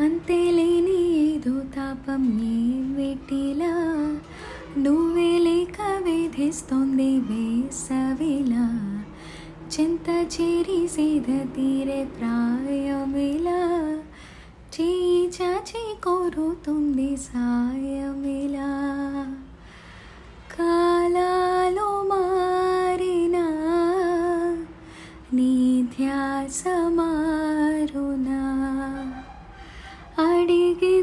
అంతే లేని ఏదో తాపం ఏం వెట్టిలా నువ్వే లేక వేధిస్తోంది వేసవిలా. చింత చేరి సీద తీరే ప్రాయమిలా. చేయి చాచి కోరుతుంది సాయమిలా. కాలాలు మారిన నీ ధ్యాసమా 你给